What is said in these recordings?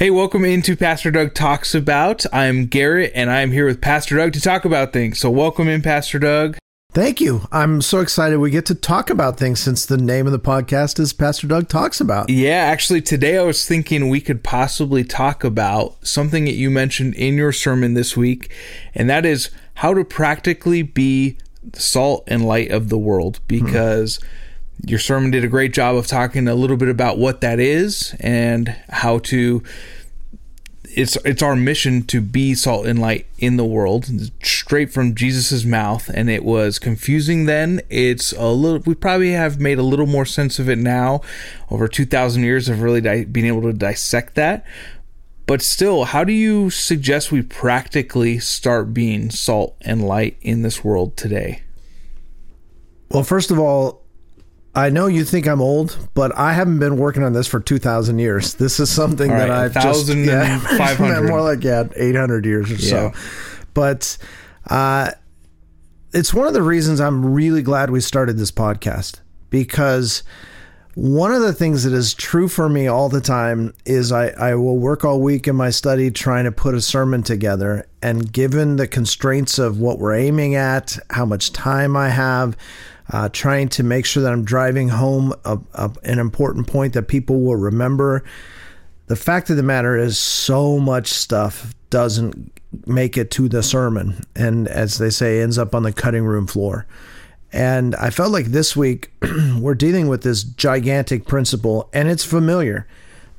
Hey, welcome into Pastor Doug Talks About. I'm Garrett and I'm here with Pastor Doug to talk about things. So, welcome in, Pastor Doug. Thank you. I'm so excited we get to talk about things since the name of the podcast is Pastor Doug Talks About. Yeah, actually, today I was thinking we could possibly talk about something that you mentioned in your sermon this week, and that is how to practically be the salt and light of the world because. Hmm your sermon did a great job of talking a little bit about what that is and how to it's it's our mission to be salt and light in the world straight from Jesus's mouth. And it was confusing then. It's a little we probably have made a little more sense of it now. Over 2000 years of really di- being able to dissect that. But still how do you suggest we practically start being salt and light in this world today? Well first of all I know you think I'm old, but I haven't been working on this for 2,000 years. This is something that I've just yeah, 500. more like yeah, 800 years or yeah. so. But uh, it's one of the reasons I'm really glad we started this podcast because one of the things that is true for me all the time is I, I will work all week in my study trying to put a sermon together. And given the constraints of what we're aiming at, how much time I have, uh, trying to make sure that I'm driving home a, a, an important point that people will remember. The fact of the matter is, so much stuff doesn't make it to the sermon, and as they say, ends up on the cutting room floor. And I felt like this week we're dealing with this gigantic principle, and it's familiar.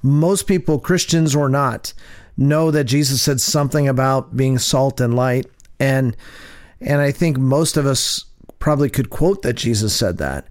Most people, Christians or not, know that Jesus said something about being salt and light, and and I think most of us probably could quote that Jesus said that.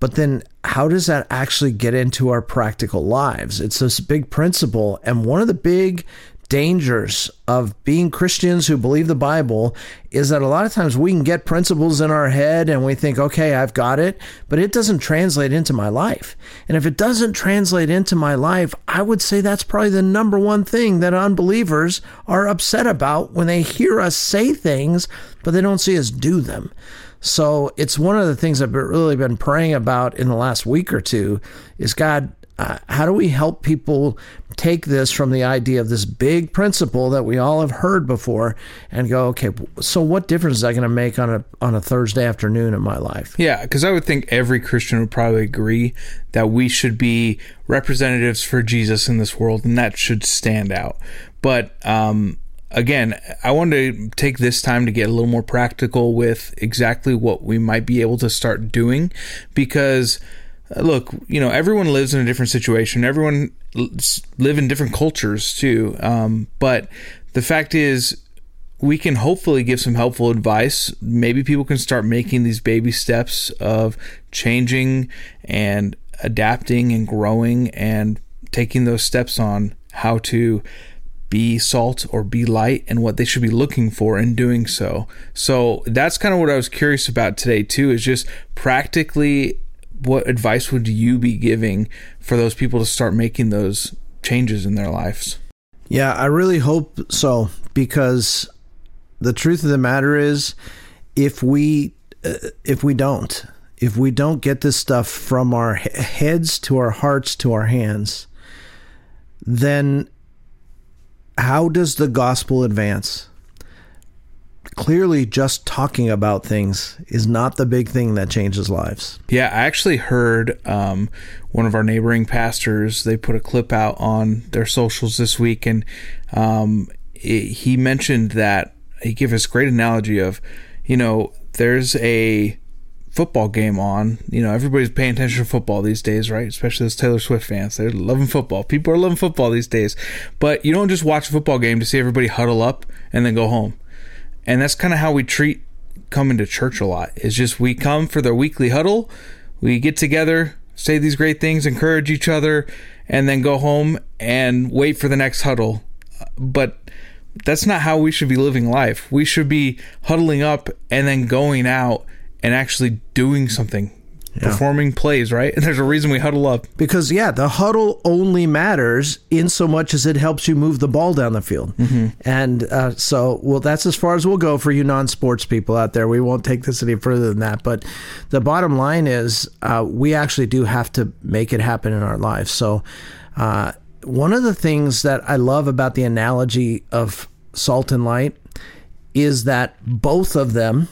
But then how does that actually get into our practical lives? It's this big principle. And one of the big dangers of being Christians who believe the Bible is that a lot of times we can get principles in our head and we think, okay, I've got it, but it doesn't translate into my life. And if it doesn't translate into my life, I would say that's probably the number one thing that unbelievers are upset about when they hear us say things, but they don't see us do them. So it's one of the things I've really been praying about in the last week or two is God, uh, how do we help people take this from the idea of this big principle that we all have heard before and go, okay, so what difference is that going to make on a on a Thursday afternoon in my life? Yeah, because I would think every Christian would probably agree that we should be representatives for Jesus in this world, and that should stand out. But um, again, I wanted to take this time to get a little more practical with exactly what we might be able to start doing because uh, look, you know, everyone lives in a different situation. Everyone live in different cultures too. Um, but the fact is, we can hopefully give some helpful advice. Maybe people can start making these baby steps of changing and adapting and growing and taking those steps on how to be salt or be light and what they should be looking for in doing so. So that's kind of what I was curious about today too is just practically what advice would you be giving for those people to start making those changes in their lives? Yeah, I really hope so because the truth of the matter is if we uh, if we don't if we don't get this stuff from our heads to our hearts to our hands then how does the gospel advance? Clearly, just talking about things is not the big thing that changes lives. Yeah, I actually heard um, one of our neighboring pastors, they put a clip out on their socials this week, and um, it, he mentioned that he gave us a great analogy of, you know, there's a football game on. You know, everybody's paying attention to football these days, right? Especially those Taylor Swift fans. They're loving football. People are loving football these days. But you don't just watch a football game to see everybody huddle up and then go home. And that's kind of how we treat coming to church a lot. Is just we come for the weekly huddle, we get together, say these great things, encourage each other, and then go home and wait for the next huddle. But that's not how we should be living life. We should be huddling up and then going out and actually doing something, yeah. performing plays, right? And there's a reason we huddle up. Because, yeah, the huddle only matters in so much as it helps you move the ball down the field. Mm-hmm. And uh, so, well, that's as far as we'll go for you non sports people out there. We won't take this any further than that. But the bottom line is uh, we actually do have to make it happen in our lives. So, uh, one of the things that I love about the analogy of salt and light is that both of them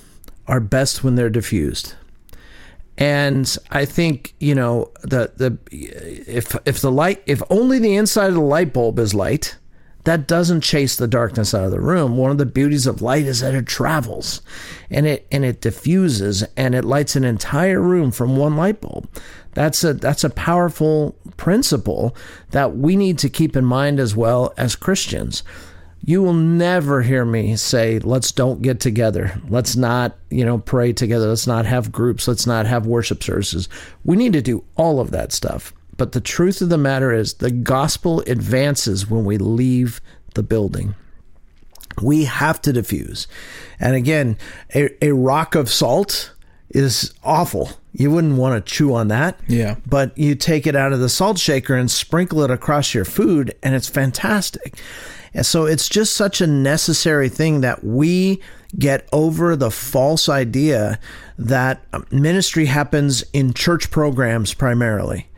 are best when they're diffused. And I think you know the the if if the light if only the inside of the light bulb is light, that doesn't chase the darkness out of the room. One of the beauties of light is that it travels and it and it diffuses and it lights an entire room from one light bulb. That's a that's a powerful principle that we need to keep in mind as well as Christians. You will never hear me say, let's don't get together. Let's not, you know, pray together. Let's not have groups. Let's not have worship services. We need to do all of that stuff. But the truth of the matter is, the gospel advances when we leave the building. We have to diffuse. And again, a, a rock of salt is awful. You wouldn't want to chew on that. Yeah. But you take it out of the salt shaker and sprinkle it across your food, and it's fantastic. And so it's just such a necessary thing that we get over the false idea that ministry happens in church programs primarily.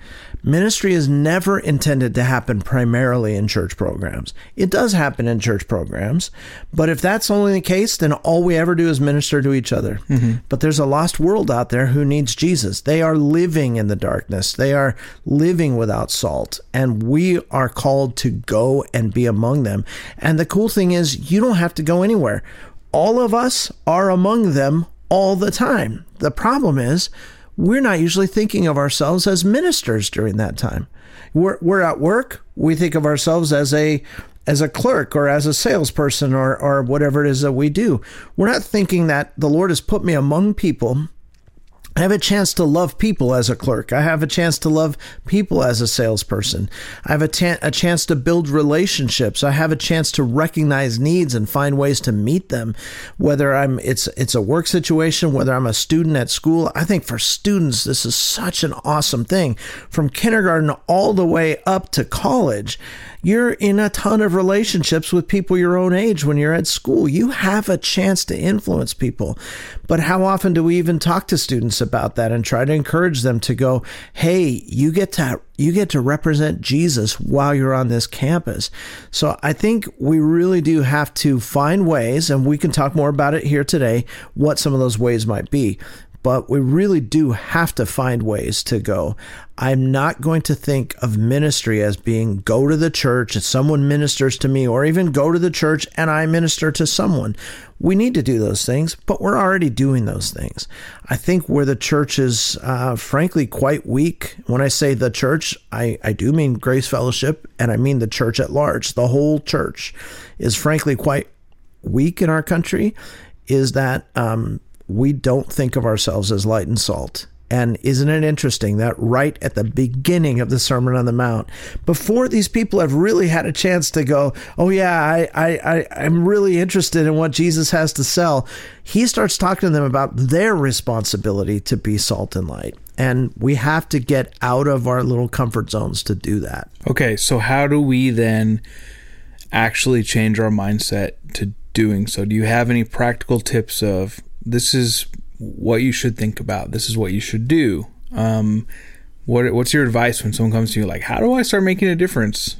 Ministry is never intended to happen primarily in church programs. It does happen in church programs, but if that's only the case, then all we ever do is minister to each other. Mm-hmm. But there's a lost world out there who needs Jesus. They are living in the darkness, they are living without salt, and we are called to go and be among them. And the cool thing is, you don't have to go anywhere. All of us are among them all the time. The problem is, we're not usually thinking of ourselves as ministers during that time. We're, we're at work, we think of ourselves as a as a clerk or as a salesperson or or whatever it is that we do. We're not thinking that the Lord has put me among people I have a chance to love people as a clerk. I have a chance to love people as a salesperson. I have a, ta- a chance to build relationships. I have a chance to recognize needs and find ways to meet them. Whether I'm it's it's a work situation, whether I'm a student at school. I think for students this is such an awesome thing. From kindergarten all the way up to college you're in a ton of relationships with people your own age when you're at school. You have a chance to influence people. But how often do we even talk to students about that and try to encourage them to go, "Hey, you get to you get to represent Jesus while you're on this campus." So I think we really do have to find ways and we can talk more about it here today what some of those ways might be but we really do have to find ways to go. I'm not going to think of ministry as being go to the church and someone ministers to me, or even go to the church and I minister to someone. We need to do those things, but we're already doing those things. I think where the church is, uh, frankly, quite weak. When I say the church, I, I do mean Grace Fellowship and I mean the church at large. The whole church is frankly quite weak in our country. Is that um, we don't think of ourselves as light and salt. And isn't it interesting that right at the beginning of the Sermon on the Mount, before these people have really had a chance to go, oh yeah, I, I, I I'm really interested in what Jesus has to sell, he starts talking to them about their responsibility to be salt and light. And we have to get out of our little comfort zones to do that. Okay, so how do we then actually change our mindset to doing so? Do you have any practical tips of this is what you should think about. This is what you should do. Um, what what's your advice when someone comes to you like, how do I start making a difference?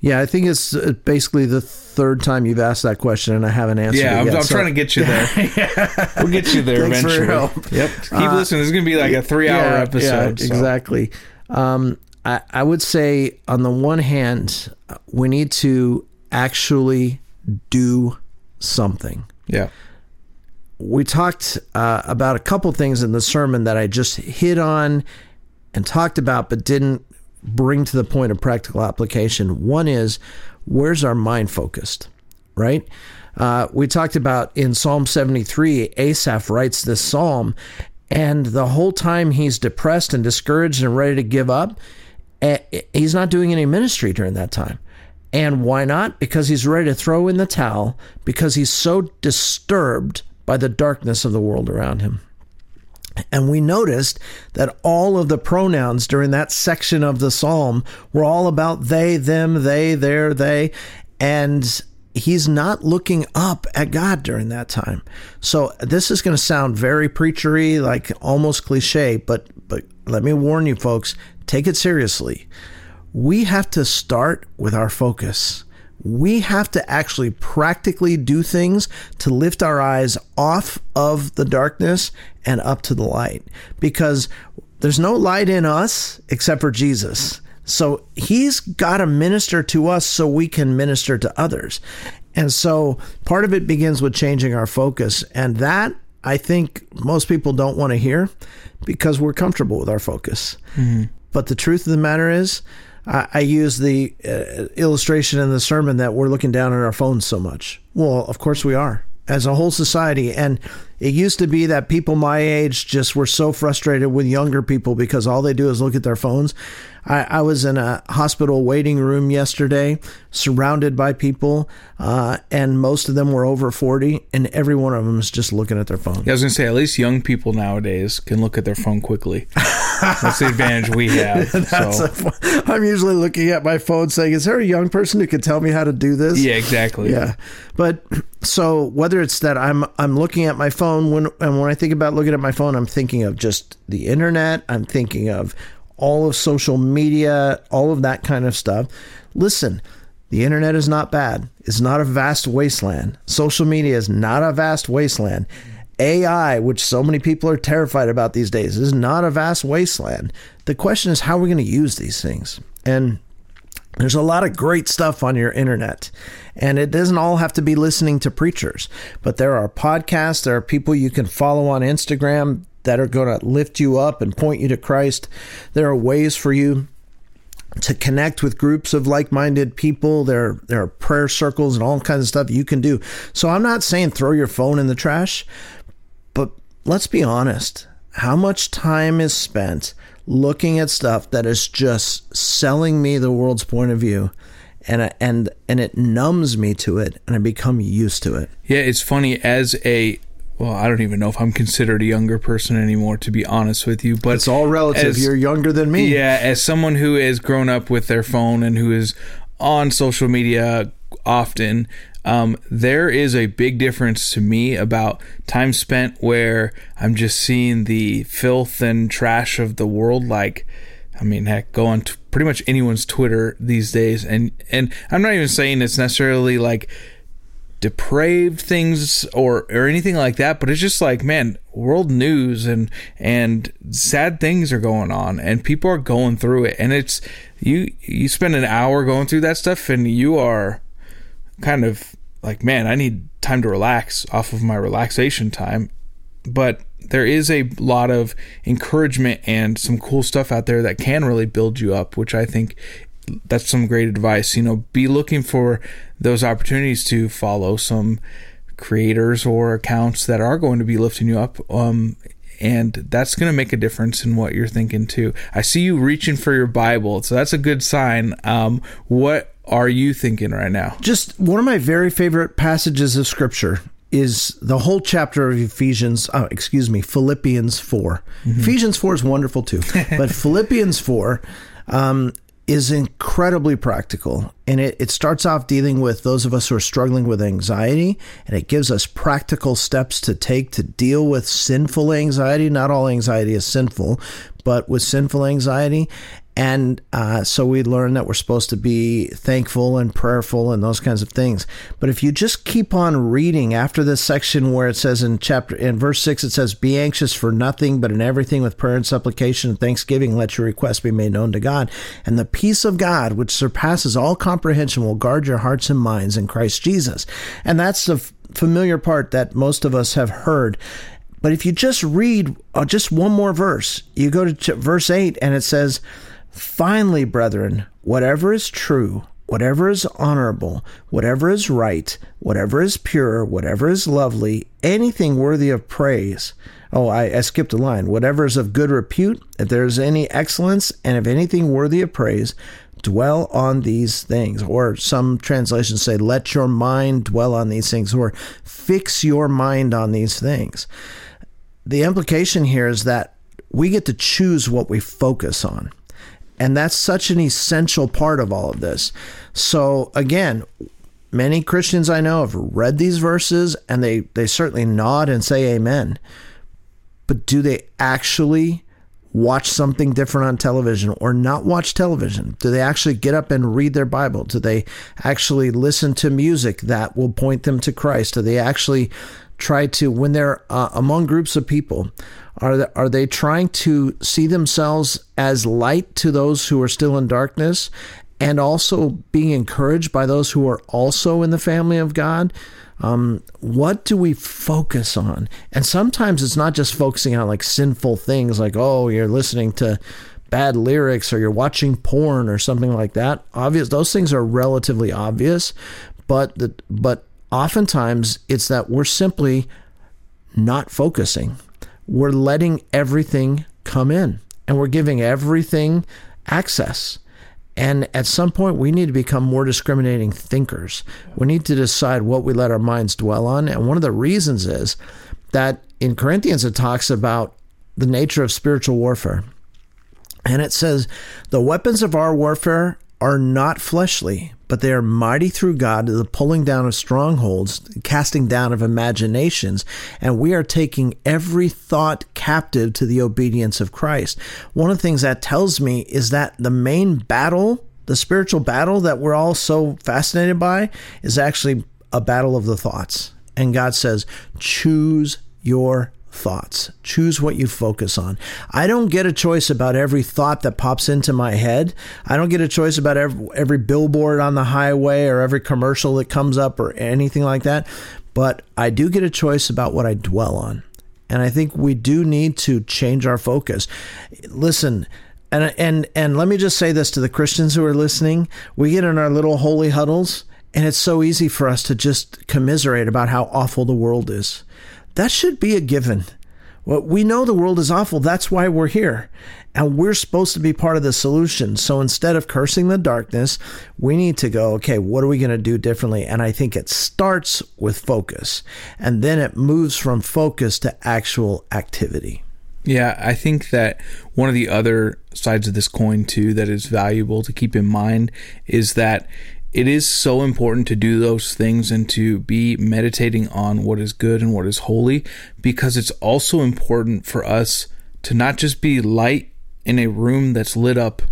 Yeah, I think it's uh, basically the third time you've asked that question, and I haven't answered. Yeah, I'm, I'm so, trying to get you there. yeah. We'll get you there eventually. Yep. Keep uh, listening. This is going to be like a three-hour yeah, episode. Yeah, so. exactly. Um, I, I would say, on the one hand, we need to actually do something. Yeah we talked uh, about a couple things in the sermon that I just hit on and talked about, but didn't bring to the point of practical application. One is where's our mind focused, right? Uh, we talked about in Psalm 73, Asaph writes this psalm, and the whole time he's depressed and discouraged and ready to give up, eh, he's not doing any ministry during that time. And why not? Because he's ready to throw in the towel because he's so disturbed by the darkness of the world around him. And we noticed that all of the pronouns during that section of the psalm were all about they, them, they, their, they. And he's not looking up at God during that time. So this is going to sound very preachery, like almost cliche, but but let me warn you folks, take it seriously. we have to start with our focus. We have to actually practically do things to lift our eyes off of the darkness and up to the light because there's no light in us except for Jesus. So he's got to minister to us so we can minister to others. And so part of it begins with changing our focus. And that I think most people don't want to hear because we're comfortable with our focus. Mm-hmm. But the truth of the matter is, I, I use the uh, illustration in the sermon that we're looking down at our phones so much. Well, of course we are as a whole society. And it used to be that people my age just were so frustrated with younger people because all they do is look at their phones. I, I was in a hospital waiting room yesterday, surrounded by people, uh, and most of them were over 40, and every one of them is just looking at their phone. Yeah, I was going to say, at least young people nowadays can look at their phone quickly. That's the advantage we have. so. a, I'm usually looking at my phone saying, Is there a young person who could tell me how to do this? Yeah, exactly. Yeah. But so whether it's that I'm I'm looking at my phone when and when I think about looking at my phone, I'm thinking of just the internet, I'm thinking of all of social media, all of that kind of stuff. Listen, the internet is not bad. It's not a vast wasteland. Social media is not a vast wasteland. AI, which so many people are terrified about these days, is not a vast wasteland. The question is how are we going to use these things? And there's a lot of great stuff on your internet. And it doesn't all have to be listening to preachers, but there are podcasts, there are people you can follow on Instagram that are going to lift you up and point you to Christ. There are ways for you to connect with groups of like-minded people. There, there are prayer circles and all kinds of stuff you can do. So I'm not saying throw your phone in the trash, but let's be honest. How much time is spent looking at stuff that is just selling me the world's point of view? and and and it numbs me to it and I become used to it. Yeah, it's funny as a well, I don't even know if I'm considered a younger person anymore, to be honest with you. But it's all relative. As, You're younger than me. Yeah, as someone who has grown up with their phone and who is on social media often, um, there is a big difference to me about time spent where I'm just seeing the filth and trash of the world. Like, I mean, heck, go on t- pretty much anyone's Twitter these days, and and I'm not even saying it's necessarily like depraved things or or anything like that but it's just like man world news and and sad things are going on and people are going through it and it's you you spend an hour going through that stuff and you are kind of like man I need time to relax off of my relaxation time but there is a lot of encouragement and some cool stuff out there that can really build you up which I think that's some great advice. You know, be looking for those opportunities to follow some creators or accounts that are going to be lifting you up. Um, and that's going to make a difference in what you're thinking too. I see you reaching for your Bible, so that's a good sign. Um, what are you thinking right now? Just one of my very favorite passages of scripture is the whole chapter of Ephesians, oh, excuse me, Philippians 4. Mm-hmm. Ephesians 4 is wonderful too, but Philippians 4 um, is incredibly practical. And it, it starts off dealing with those of us who are struggling with anxiety, and it gives us practical steps to take to deal with sinful anxiety. Not all anxiety is sinful, but with sinful anxiety. And uh, so we learn that we're supposed to be thankful and prayerful and those kinds of things. But if you just keep on reading after this section where it says in chapter in verse six, it says, "Be anxious for nothing, but in everything with prayer and supplication and thanksgiving, let your requests be made known to God, and the peace of God, which surpasses all comprehension, will guard your hearts and minds in Christ Jesus." And that's the familiar part that most of us have heard. But if you just read uh, just one more verse, you go to ch- verse 8 and it says, Finally, brethren, whatever is true, whatever is honorable, whatever is right, whatever is pure, whatever is lovely, anything worthy of praise. Oh, I, I, skipped a line. Whatever is of good repute, if there is any excellence, and if anything worthy of praise, dwell on these things. Or some translations say, let your mind dwell on these things, or fix your mind on these things. The implication here is that we get to choose what we focus on. And that's such an essential part of all of this. So, again, many Christians I know have read these verses and they, they certainly nod and say amen. But do they actually watch something different on television or not watch television? Do they actually get up and read their Bible? Do they actually listen to music that will point them to Christ? Do they actually try to, when they're uh, among groups of people, are they, are they trying to see themselves as light to those who are still in darkness and also being encouraged by those who are also in the family of God? Um, what do we focus on? And sometimes it's not just focusing on like sinful things, like, oh, you're listening to bad lyrics or you're watching porn or something like that. Obvious, those things are relatively obvious, but the, but oftentimes it's that we're simply not focusing. We're letting everything come in and we're giving everything access. And at some point, we need to become more discriminating thinkers. We need to decide what we let our minds dwell on. And one of the reasons is that in Corinthians, it talks about the nature of spiritual warfare. And it says, the weapons of our warfare are not fleshly, but they are mighty through God to the pulling down of strongholds, casting down of imaginations, and we are taking every thought captive to the obedience of Christ. One of the things that tells me is that the main battle, the spiritual battle that we're all so fascinated by, is actually a battle of the thoughts. And God says, choose your thoughts. Choose what you focus on. I don't get a choice about every thought that pops into my head. I don't get a choice about every, every billboard on the highway or every commercial that comes up or anything like that. But I do get a choice about what I dwell on. And I think we do need to change our focus. Listen, and and and let me just say this to the Christians who are listening. We get in our little holy huddles and it's so easy for us to just commiserate about how awful the world is. That should be a given. Well, we know the world is awful. That's why we're here. And we're supposed to be part of the solution. So instead of cursing the darkness, we need to go, okay, what are we going to do differently? And I think it starts with focus and then it moves from focus to actual activity. Yeah, I think that one of the other sides of this coin, too, that is valuable to keep in mind is that it is so important to do those things and to be meditating on what is good and what is holy because it's also important for us to not just be light in a room that's lit up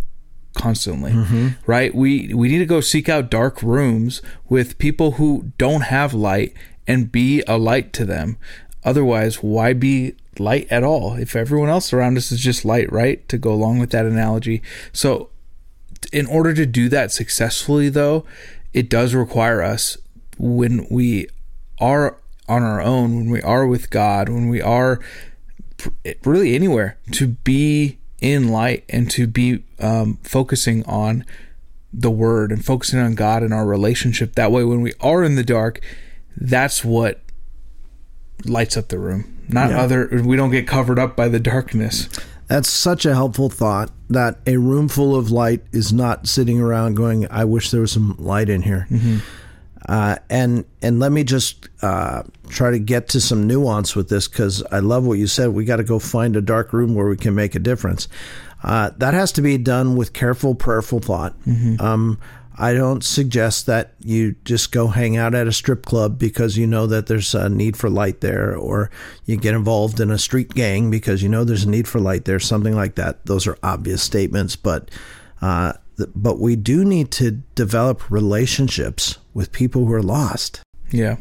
constantly mm-hmm. right? We we need to go seek out dark rooms with people who don't have light and be a light to them. Otherwise why be light at all? If everyone else around us is just light right? To go along with that analogy. So in order to do that successfully, though, it does require us when we are on our own, when we are with God, when we are really anywhere, to be in light and to be um, focusing on the Word and focusing on God and our relationship. That way, when we are in the dark, that's what lights up the room. Not yeah. other. We don't get covered up by the darkness. That's such a helpful thought that a room full of light is not sitting around going, I wish there was some light in here. Mm-hmm. Uh, and and let me just uh, try to get to some nuance with this because I love what you said. We got to go find a dark room where we can make a difference. Uh, that has to be done with careful, prayerful thought. Mm-hmm. Um, I don't suggest that you just go hang out at a strip club because you know that there's a need for light there, or you get involved in a street gang because you know there's a need for light there, something like that. Those are obvious statements, but uh, but we do need to develop relationships with people who are lost. Yeah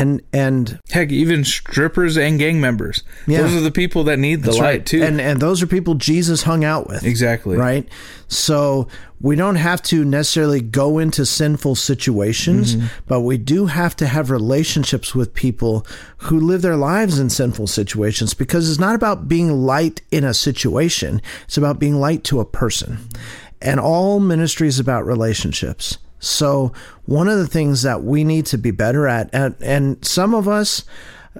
and and heck, even strippers and gang members. Yeah. Those are the people that need the That's light right. too. And and those are people Jesus hung out with. Exactly. Right. So we don't have to necessarily go into sinful situations, mm-hmm. but we do have to have relationships with people who live their lives in sinful situations because it's not about being light in a situation. It's about being light to a person. And all ministry is about relationships. So one of the things that we need to be better at, and, and some of us,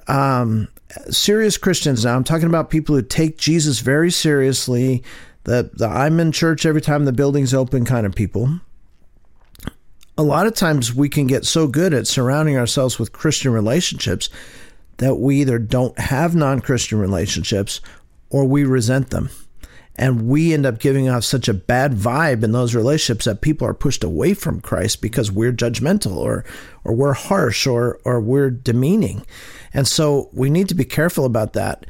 um, serious Christians now, I'm talking about people who take Jesus very seriously, the, the I'm in church every time the building's open kind of people. A lot of times we can get so good at surrounding ourselves with Christian relationships that we either don't have non Christian relationships or we resent them. And we end up giving off such a bad vibe in those relationships that people are pushed away from Christ because we're judgmental or or we're harsh or or we're demeaning. And so we need to be careful about that.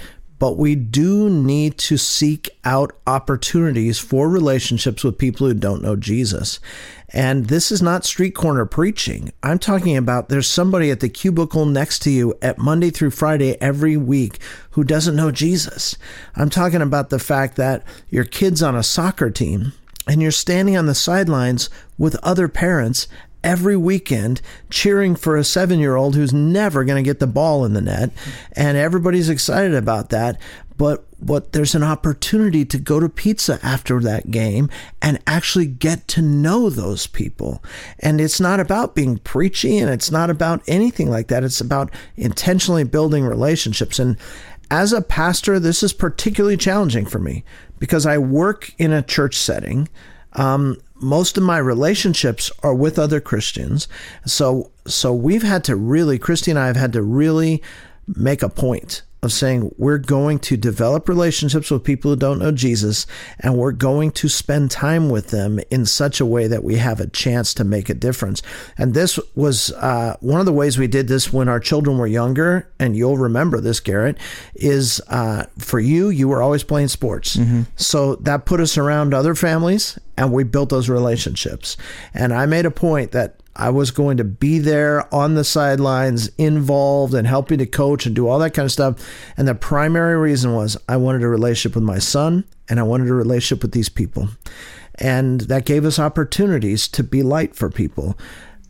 But we do need to seek out opportunities for relationships with people who don't know Jesus. And this is not street corner preaching. I'm talking about there's somebody at the cubicle next to you at Monday through Friday every week who doesn't know Jesus. I'm talking about the fact that your kid's on a soccer team and you're standing on the sidelines with other parents every weekend cheering for a seven year old who's never going to get the ball in the net. And everybody's excited about that. But but there's an opportunity to go to pizza after that game and actually get to know those people. And it's not about being preachy and it's not about anything like that. It's about intentionally building relationships. And as a pastor, this is particularly challenging for me because I work in a church setting. Um, most of my relationships are with other Christians. So so we've had to really Christy and I have had to really make a point of saying we're going to develop relationships with people who don't know Jesus and we're going to spend time with them in such a way that we have a chance to make a difference. And this was uh, one of the ways we did this when our children were younger. And you'll remember this, Garrett, is uh, for you, you were always playing sports. Mm-hmm. So that put us around other families and we built those relationships. And I made a point that I was going to be there on the sidelines, involved and helping to coach and do all that kind of stuff. And the primary reason was I wanted a relationship with my son and I wanted a relationship with these people. And that gave us opportunities to be light for people.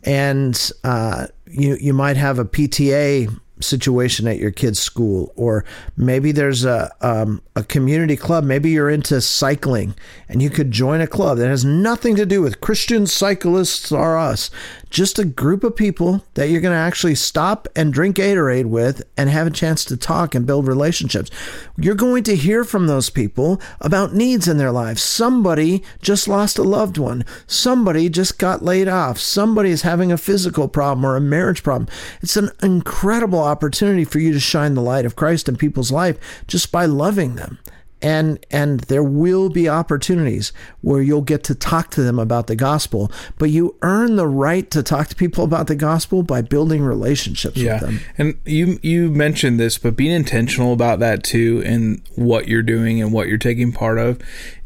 And uh, you you might have a PTA situation at your kid's school, or maybe there's a um, a community club. Maybe you're into cycling, and you could join a club that has nothing to do with Christian cyclists or us just a group of people that you're going to actually stop and drink Gatorade with and have a chance to talk and build relationships. You're going to hear from those people about needs in their lives. Somebody just lost a loved one. Somebody just got laid off. Somebody is having a physical problem or a marriage problem. It's an incredible opportunity for you to shine the light of Christ in people's life just by loving them and and there will be opportunities where you'll get to talk to them about the gospel but you earn the right to talk to people about the gospel by building relationships yeah. with them and you you mentioned this but being intentional about that too and what you're doing and what you're taking part of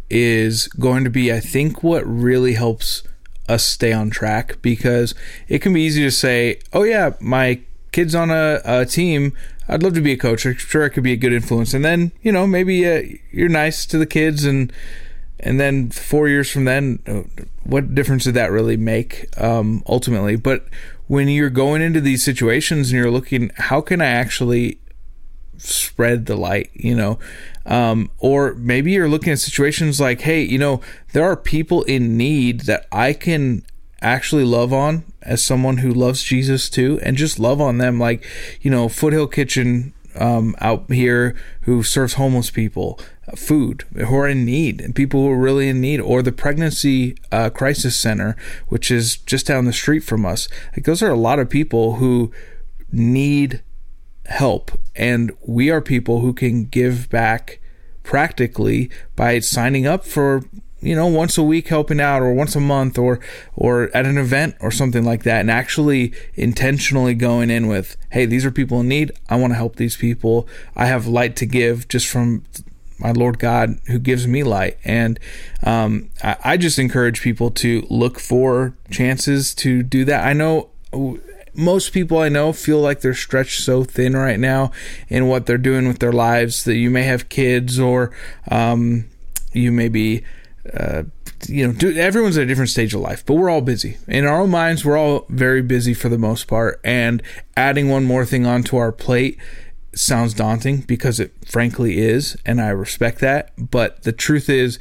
is going to be i think what really helps us stay on track because it can be easy to say oh yeah my kid's on a, a team I'd love to be a coach. I'm sure I could be a good influence. And then, you know, maybe uh, you're nice to the kids, and and then four years from then, uh, what difference did that really make um, ultimately? But when you're going into these situations and you're looking, how can I actually spread the light? You know, um, or maybe you're looking at situations like, hey, you know, there are people in need that I can actually love on as someone who loves Jesus too, and just love on them. Like, you know, Foothill Kitchen um, out here who serves homeless people food, who are in need, and people who are really in need, or the Pregnancy uh, Crisis Center, which is just down the street from us. Like, those are a lot of people who need help, and we are people who can give back practically by signing up for you know once a week helping out or once a month or or at an event or something like that and actually intentionally going in with hey these are people in need. I want to help these people. I have light to give just from my lord god who gives me light. And um, I, I just encourage people to look for chances to do that. I know most people I know feel like they're stretched so thin right now in what they're doing with their lives that you may have kids or um, you may be uh, you know, do, everyone's at a different stage of life, but we're all busy. In our own minds, we're all very busy for the most part. And adding one more thing onto our plate sounds daunting because it frankly is. And I respect that. But the truth is,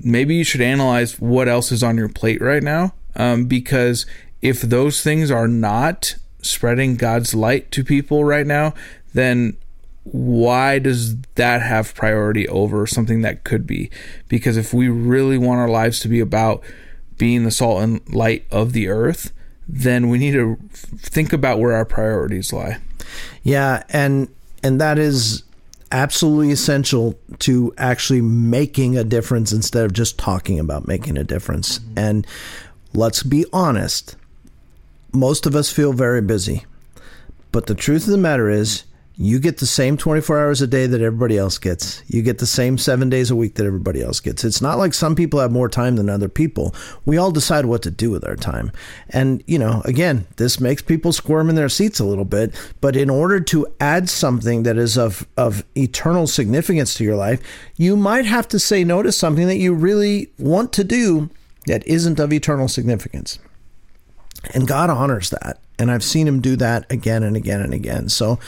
maybe you should analyze what else is on your plate right now. Um, because if those things are not spreading God's light to people right now, then why does that have priority over something that could be? Because if we really want our lives to be about being the salt and light of the earth, then we need to think about where our priorities lie. Yeah, and and that is absolutely essential to actually making a difference instead of just talking about making a difference. Mm-hmm. And let's be honest, most of us feel very busy. But the truth of the matter is, You get the same 24 hours a day that everybody else gets. You get the same seven days a week that everybody else gets. It's not like some people have more time than other people. We all decide what to do with our time. And, you know, again, this makes people squirm in their seats a little bit. But in order to add something that is of, of eternal significance to your life, you might have to say no to something that you really want to do that isn't of eternal significance. And God honors that. And I've seen him do that again and again and again. So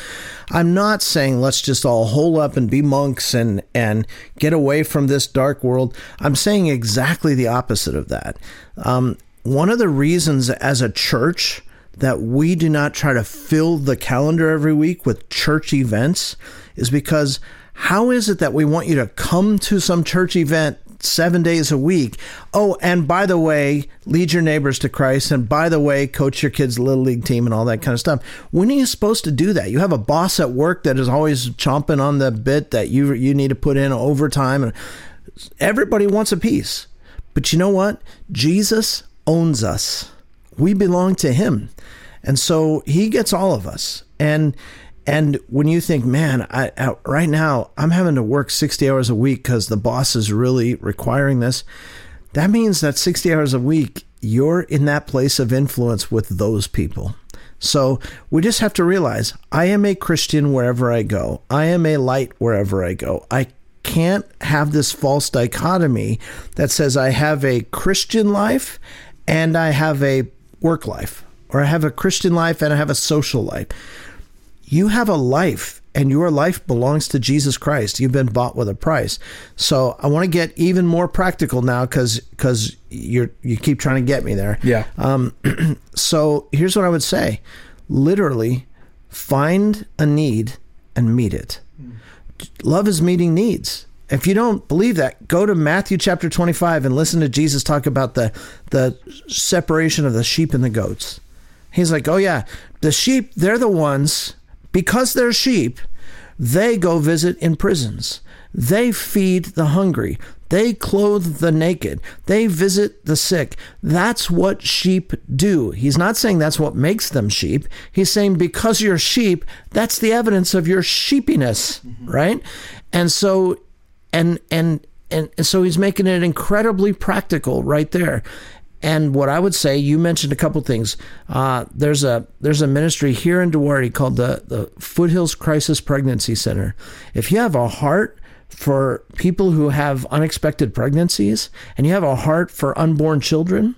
I'm not saying let's just all hole up and be monks and, and get away from this dark world. I'm saying exactly the opposite of that. Um, one of the reasons as a church that we do not try to fill the calendar every week with church events is because how is it that we want you to come to some church event seven days a week. Oh, and by the way, lead your neighbors to Christ. And by the way, coach your kids' little league team and all that kind of stuff. When are you supposed to do that? You have a boss at work that is always chomping on the bit that you you need to put in overtime, and everybody wants a piece. But you know what? Jesus owns us. We belong to Him, and so He gets all of us. And and when you think, man, I, I, right now I'm having to work 60 hours a week because the boss is really requiring this, that means that 60 hours a week, you're in that place of influence with those people. So we just have to realize I am a Christian wherever I go, I am a light wherever I go. I can't have this false dichotomy that says I have a Christian life and I have a work life, or I have a Christian life and I have a social life you have a life and your life belongs to Jesus Christ. You've been bought with a price. So I want to get even more practical now because because you you keep trying to get me there. Yeah. Um, so here's what I would say: literally, find a need and meet it. Love is meeting needs. If you don't believe that, go to Matthew chapter 25 and listen to Jesus talk about the the separation of the sheep and the goats. He's like, "Oh yeah, the sheep, they're the ones because they're sheep, they go visit in prisons. They feed the hungry. They clothe the naked. They visit the sick. That's what sheep do. He's not saying that's what makes them sheep. He's saying because you're sheep, that's the evidence of your sheepiness, mm-hmm. right? And so, and, and, and, and so he's making it incredibly practical right there. And what I would say, you mentioned a couple things. Uh, there's a there's a ministry here in Duarte called the the Foothills Crisis Pregnancy Center. If you have a heart for people who have unexpected pregnancies and you have a heart for unborn children,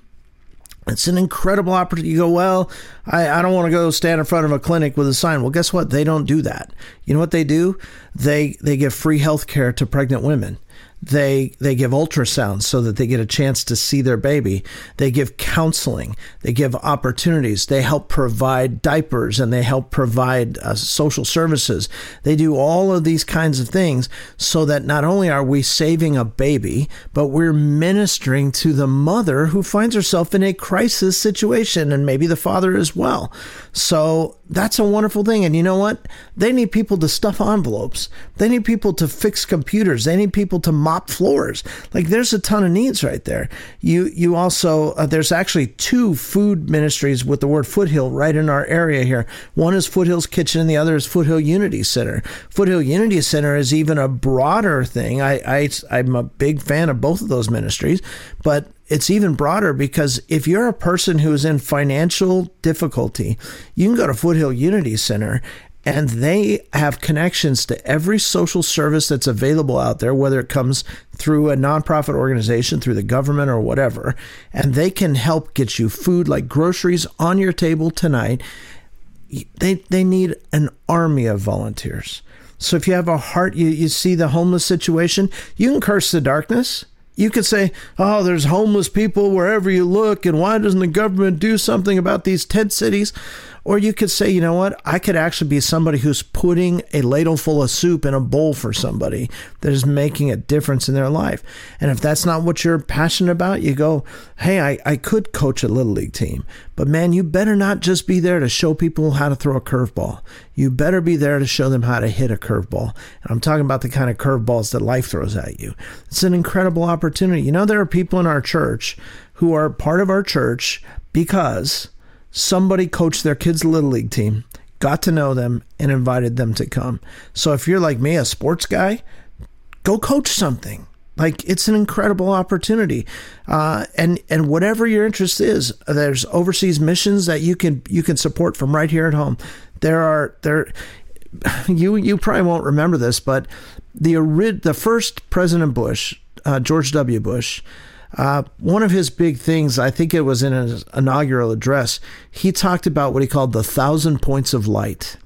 it's an incredible opportunity. You go, well, I, I don't want to go stand in front of a clinic with a sign. Well, guess what? They don't do that. You know what they do? They they give free health care to pregnant women. They they give ultrasounds so that they get a chance to see their baby. They give counseling. They give opportunities. They help provide diapers and they help provide uh, social services. They do all of these kinds of things so that not only are we saving a baby, but we're ministering to the mother who finds herself in a crisis situation and maybe the father as well. So that's a wonderful thing. And you know what? They need people to stuff envelopes. They need people to fix computers. They need people to mop floors. Like there's a ton of needs right there. You you also uh, there's actually two food ministries with the word Foothill right in our area here. One is Foothills Kitchen, and the other is Foothill Unity Center. Foothill Unity Center is even a broader thing. I, I I'm a big fan of both of those ministries, but it's even broader because if you're a person who is in financial difficulty, you can go to Foothill Unity Center and they have connections to every social service that's available out there, whether it comes through a nonprofit organization, through the government, or whatever. And they can help get you food like groceries on your table tonight. They, they need an army of volunteers. So if you have a heart, you, you see the homeless situation, you can curse the darkness. You could say, oh, there's homeless people wherever you look, and why doesn't the government do something about these tent cities? Or you could say, you know what? I could actually be somebody who's putting a ladle full of soup in a bowl for somebody that is making a difference in their life. And if that's not what you're passionate about, you go, hey, I, I could coach a little league team. But man, you better not just be there to show people how to throw a curveball. You better be there to show them how to hit a curveball. And I'm talking about the kind of curveballs that life throws at you. It's an incredible opportunity. You know, there are people in our church who are part of our church because somebody coached their kids' little league team, got to know them, and invited them to come. So if you're like me, a sports guy, go coach something. Like it's an incredible opportunity, uh, and and whatever your interest is, there's overseas missions that you can you can support from right here at home. There are there, you you probably won't remember this, but the the first President Bush, uh, George W. Bush, uh, one of his big things, I think it was in his inaugural address, he talked about what he called the thousand points of light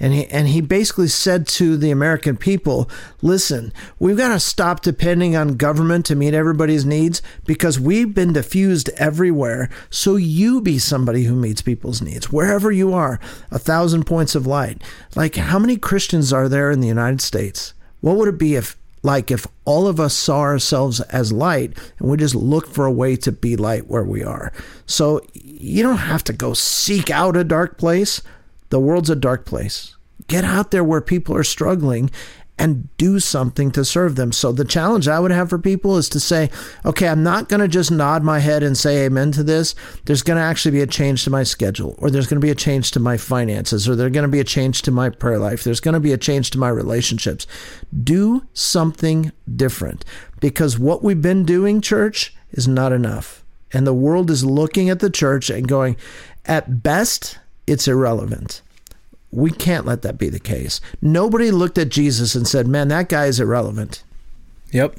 and he and he basically said to the American people, "Listen, we've got to stop depending on government to meet everybody's needs because we've been diffused everywhere. So you be somebody who meets people's needs wherever you are. A thousand points of light. Like how many Christians are there in the United States? What would it be if like if all of us saw ourselves as light and we just look for a way to be light where we are. So you don't have to go seek out a dark place. The world's a dark place. Get out there where people are struggling and do something to serve them. So the challenge I would have for people is to say, okay, I'm not going to just nod my head and say amen to this. There's going to actually be a change to my schedule, or there's going to be a change to my finances, or there's going to be a change to my prayer life. There's going to be a change to my relationships. Do something different because what we've been doing, church, is not enough. And the world is looking at the church and going, at best, it's irrelevant. We can't let that be the case. Nobody looked at Jesus and said, man, that guy is irrelevant. Yep.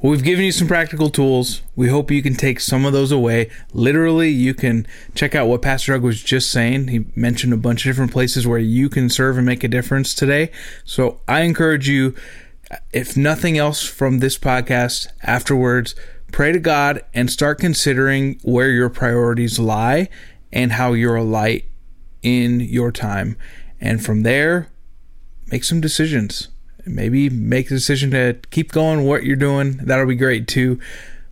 Well, we've given you some practical tools. We hope you can take some of those away. Literally, you can check out what Pastor Doug was just saying. He mentioned a bunch of different places where you can serve and make a difference today. So I encourage you, if nothing else from this podcast afterwards, pray to God and start considering where your priorities lie and how you're a light in your time. And from there, make some decisions. Maybe make the decision to keep going what you're doing. That'll be great too.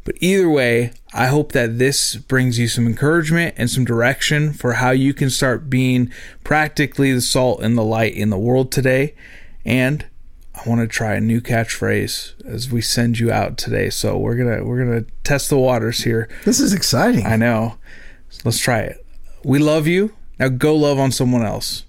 But either way, I hope that this brings you some encouragement and some direction for how you can start being practically the salt and the light in the world today. And I want to try a new catchphrase as we send you out today. So we're gonna we're gonna test the waters here. This is exciting. I know. let's try it. We love you. Now go love on someone else.